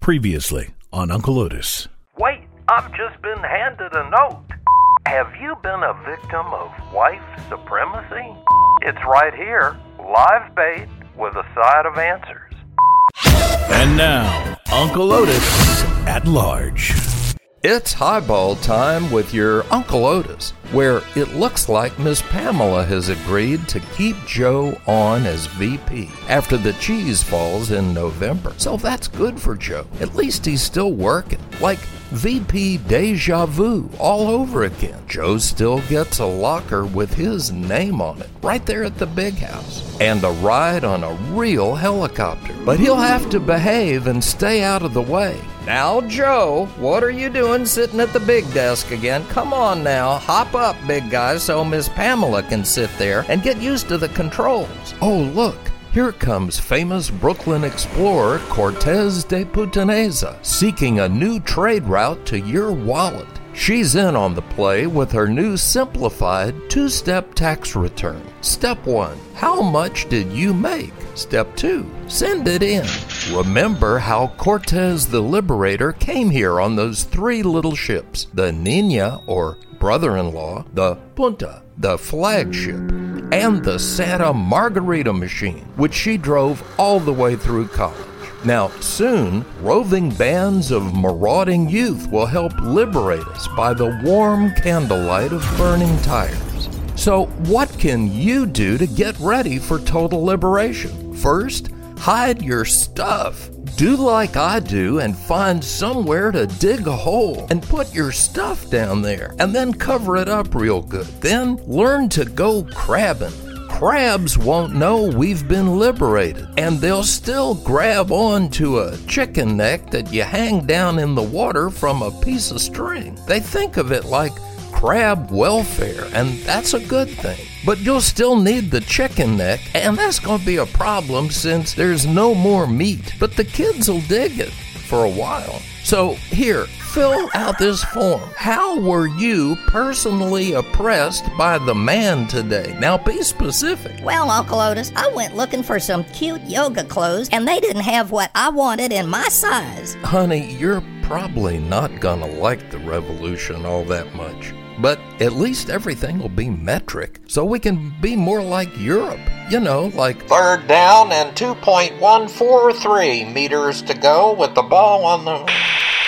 Previously on Uncle Otis. Wait, I've just been handed a note. Have you been a victim of wife supremacy? It's right here, live bait with a side of answers. And now, Uncle Otis at large. It's highball time with your Uncle Otis, where it looks like Miss Pamela has agreed to keep Joe on as VP after the cheese falls in November. So that's good for Joe. At least he's still working. Like VP Deja Vu all over again. Joe still gets a locker with his name on it right there at the big house and a ride on a real helicopter. But he'll have to behave and stay out of the way. Now, Joe, what are you doing sitting at the big desk again? Come on now, hop up, big guy, so Miss Pamela can sit there and get used to the controls. Oh, look. Here comes famous Brooklyn explorer Cortez de Putaneza, seeking a new trade route to your wallet. She's in on the play with her new simplified two step tax return. Step 1 How much did you make? Step 2 Send it in. Remember how Cortez the Liberator came here on those three little ships the Nina, or brother in law, the Punta, the flagship, and the Santa Margarita machine, which she drove all the way through college. Now, soon, roving bands of marauding youth will help liberate us by the warm candlelight of burning tires. So, what can you do to get ready for total liberation? First, hide your stuff. Do like I do and find somewhere to dig a hole and put your stuff down there and then cover it up real good. Then learn to go crabbing crabs won't know we've been liberated, and they'll still grab on to a chicken neck that you hang down in the water from a piece of string. They think of it like crab welfare, and that's a good thing. But you'll still need the chicken neck, and that's going to be a problem since there's no more meat. But the kids will dig it for a while. So, here, fill out this form. How were you personally oppressed by the man today? Now be specific. Well, Uncle Otis, I went looking for some cute yoga clothes and they didn't have what I wanted in my size. Honey, you're probably not gonna like the revolution all that much. But at least everything will be metric, so we can be more like Europe. You know, like third down and 2.143 meters to go with the ball on the.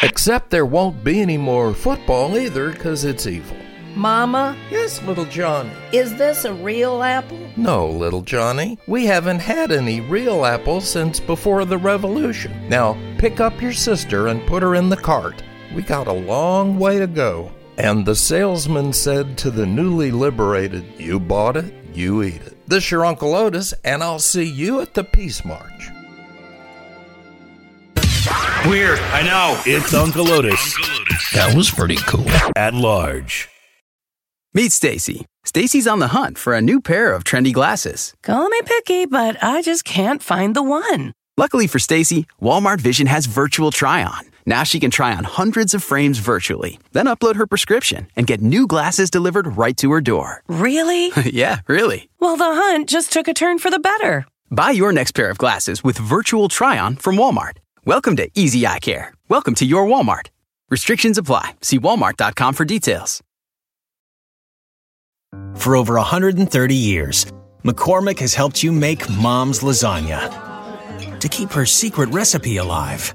Except there won't be any more football either, because it's evil. Mama, Yes, little Johnny. is this a real apple? No, little Johnny. We haven't had any real apples since before the revolution. Now, pick up your sister and put her in the cart. We got a long way to go. And the salesman said to the newly liberated, You bought it, you eat it. This your Uncle Otis, and I'll see you at the Peace March. Weird, I know. It's Uncle Otis That was pretty cool. at large. Meet Stacy. Stacy's on the hunt for a new pair of trendy glasses. Call me picky, but I just can't find the one. Luckily for Stacy, Walmart Vision has virtual try on. Now she can try on hundreds of frames virtually, then upload her prescription and get new glasses delivered right to her door. Really? yeah, really. well, the hunt just took a turn for the better. Buy your next pair of glasses with virtual try on from Walmart. Welcome to Easy Eye Care. Welcome to your Walmart. Restrictions apply. See walmart.com for details. For over 130 years, McCormick has helped you make mom's lasagna. to keep her secret recipe alive.